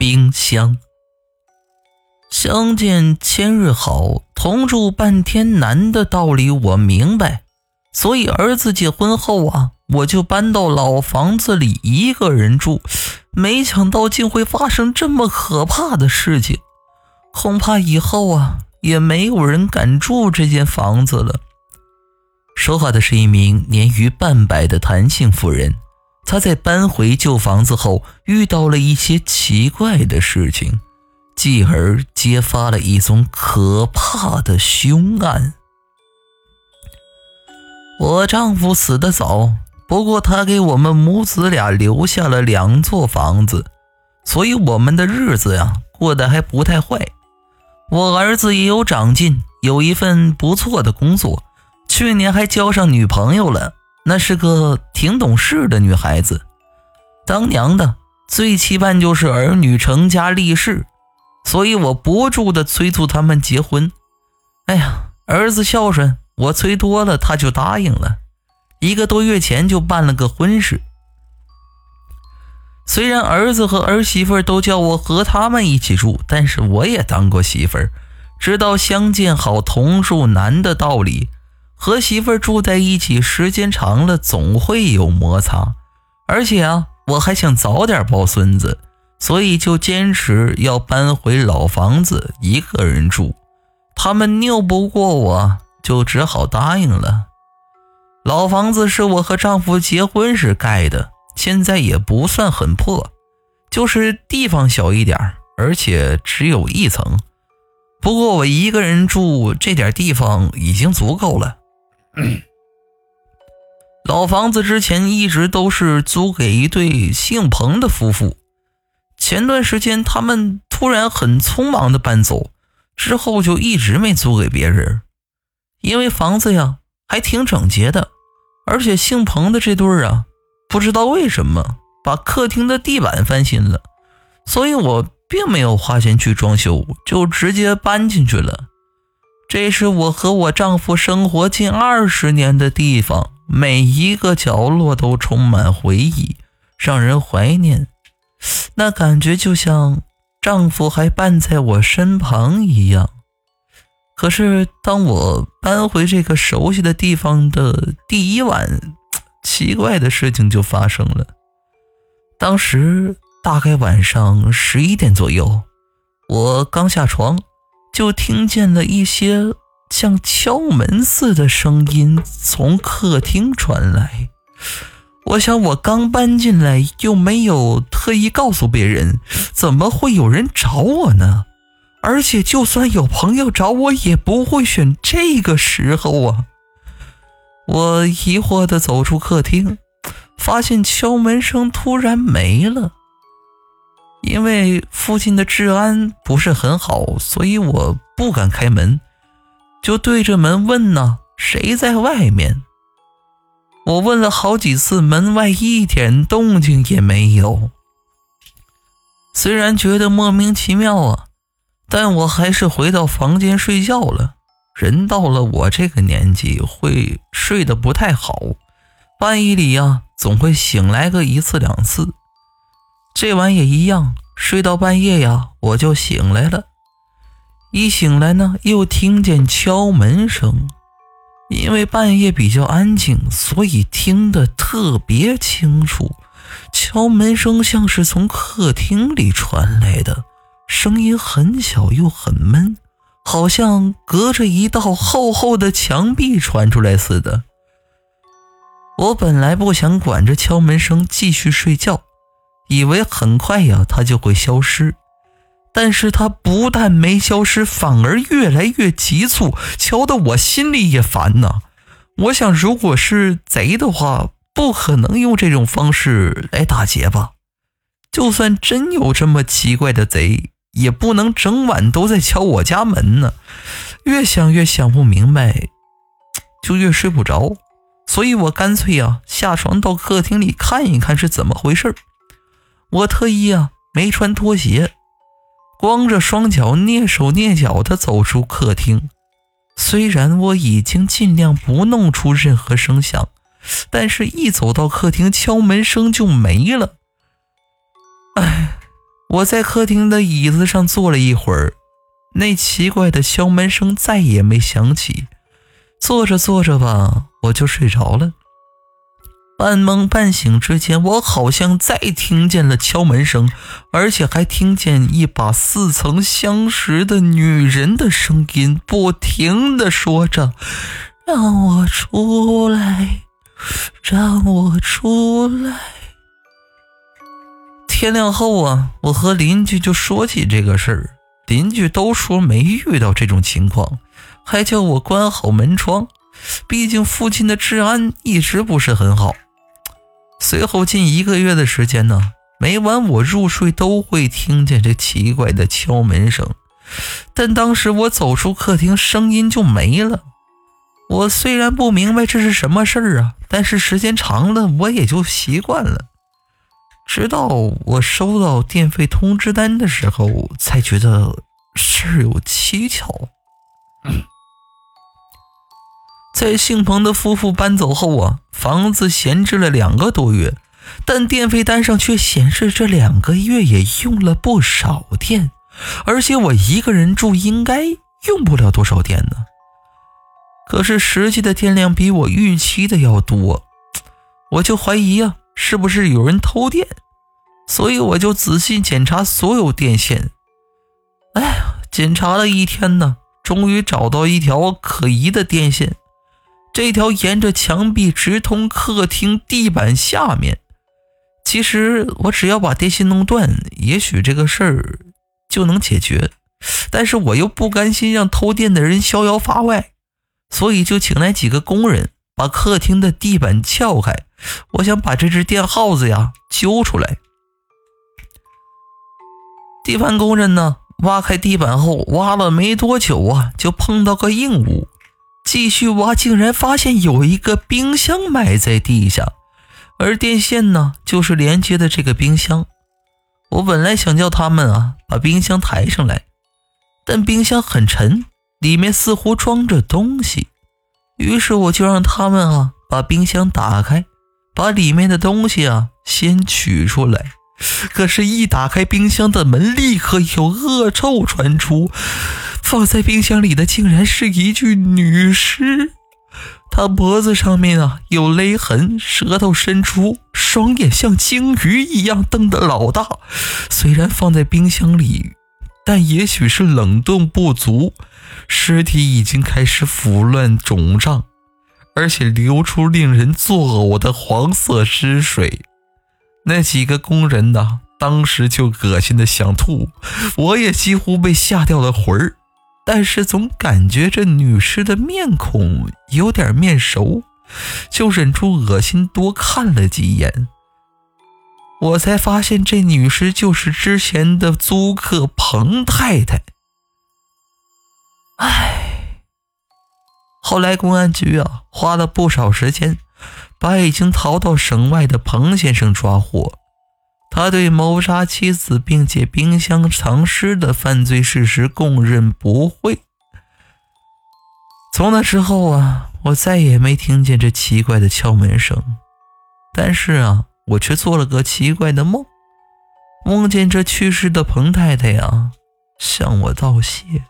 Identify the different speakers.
Speaker 1: 冰箱。相见千日好，同住半天难的道理我明白，所以儿子结婚后啊，我就搬到老房子里一个人住。没想到竟会发生这么可怕的事情，恐怕以后啊也没有人敢住这间房子了。说话的是一名年逾半百的谭姓妇人，他在搬回旧房子后遇到了一些奇怪的事情，继而揭发了一宗可怕的凶案。我丈夫死得早。不过他给我们母子俩留下了两座房子，所以我们的日子呀过得还不太坏。我儿子也有长进，有一份不错的工作，去年还交上女朋友了，那是个挺懂事的女孩子。当娘的最期盼就是儿女成家立室，所以我不住的催促他们结婚。哎呀，儿子孝顺，我催多了他就答应了。一个多月前就办了个婚事。虽然儿子和儿媳妇都叫我和他们一起住，但是我也当过媳妇儿，知道相见好同住难的道理。和媳妇住在一起时间长了，总会有摩擦。而且啊，我还想早点抱孙子，所以就坚持要搬回老房子一个人住。他们拗不过我，就只好答应了。老房子是我和丈夫结婚时盖的，现在也不算很破，就是地方小一点而且只有一层。不过我一个人住，这点地方已经足够了。老房子之前一直都是租给一对姓彭的夫妇，前段时间他们突然很匆忙的搬走，之后就一直没租给别人，因为房子呀。还挺整洁的，而且姓彭的这对儿啊，不知道为什么把客厅的地板翻新了，所以我并没有花钱去装修，就直接搬进去了。这是我和我丈夫生活近二十年的地方，每一个角落都充满回忆，让人怀念。那感觉就像丈夫还伴在我身旁一样。可是，当我搬回这个熟悉的地方的第一晚，奇怪的事情就发生了。当时大概晚上十一点左右，我刚下床，就听见了一些像敲门似的声音从客厅传来。我想，我刚搬进来，又没有特意告诉别人，怎么会有人找我呢？而且，就算有朋友找我，也不会选这个时候啊！我疑惑地走出客厅，发现敲门声突然没了。因为附近的治安不是很好，所以我不敢开门，就对着门问呢：“谁在外面？”我问了好几次，门外一点动静也没有。虽然觉得莫名其妙啊。但我还是回到房间睡觉了。人到了我这个年纪，会睡得不太好，半夜里呀，总会醒来个一次两次。这晚也一样，睡到半夜呀，我就醒来了。一醒来呢，又听见敲门声。因为半夜比较安静，所以听得特别清楚。敲门声像是从客厅里传来的。声音很小又很闷，好像隔着一道厚厚的墙壁传出来似的。我本来不想管着敲门声继续睡觉，以为很快呀它就会消失，但是它不但没消失，反而越来越急促，敲得我心里也烦呐。我想，如果是贼的话，不可能用这种方式来打劫吧？就算真有这么奇怪的贼。也不能整晚都在敲我家门呢，越想越想不明白，就越睡不着，所以我干脆呀下床到客厅里看一看是怎么回事儿我特意啊没穿拖鞋，光着双脚蹑手蹑脚地走出客厅。虽然我已经尽量不弄出任何声响，但是一走到客厅，敲门声就没了。哎。我在客厅的椅子上坐了一会儿，那奇怪的敲门声再也没响起。坐着坐着吧，我就睡着了。半梦半醒之间，我好像再听见了敲门声，而且还听见一把似曾相识的女人的声音，不停的说着：“让我出来，让我出来。”天亮后啊，我和邻居就说起这个事儿，邻居都说没遇到这种情况，还叫我关好门窗，毕竟附近的治安一直不是很好。随后近一个月的时间呢，每晚我入睡都会听见这奇怪的敲门声，但当时我走出客厅，声音就没了。我虽然不明白这是什么事儿啊，但是时间长了我也就习惯了。直到我收到电费通知单的时候，才觉得事有蹊跷。在姓彭的夫妇搬走后啊，房子闲置了两个多月，但电费单上却显示这两个月也用了不少电，而且我一个人住应该用不了多少电呢。可是实际的电量比我预期的要多，我就怀疑啊，是不是有人偷电？所以我就仔细检查所有电线。哎呀，检查了一天呢，终于找到一条可疑的电线。这条沿着墙壁直通客厅地板下面。其实我只要把电线弄断，也许这个事儿就能解决。但是我又不甘心让偷电的人逍遥法外，所以就请来几个工人把客厅的地板撬开。我想把这只电耗子呀揪出来。地盘工人呢，挖开地板后，挖了没多久啊，就碰到个硬物。继续挖，竟然发现有一个冰箱埋在地下，而电线呢，就是连接的这个冰箱。我本来想叫他们啊把冰箱抬上来，但冰箱很沉，里面似乎装着东西。于是我就让他们啊把冰箱打开，把里面的东西啊先取出来。可是，一打开冰箱的门，立刻有恶臭传出。放在冰箱里的竟然是一具女尸，她脖子上面啊有勒痕，舌头伸出，双眼像鲸鱼一样瞪得老大。虽然放在冰箱里，但也许是冷冻不足，尸体已经开始腐烂肿胀，而且流出令人作呕的黄色汁水。那几个工人呢，当时就恶心的想吐，我也几乎被吓掉了魂儿。但是总感觉这女尸的面孔有点面熟，就忍住恶心多看了几眼。我才发现这女尸就是之前的租客彭太太。唉，后来公安局啊花了不少时间，把已经逃到省外的彭先生抓获。他对谋杀妻子并且冰箱藏尸的犯罪事实供认不讳。从那之后啊，我再也没听见这奇怪的敲门声。但是啊，我却做了个奇怪的梦，梦见这去世的彭太太呀向我道谢。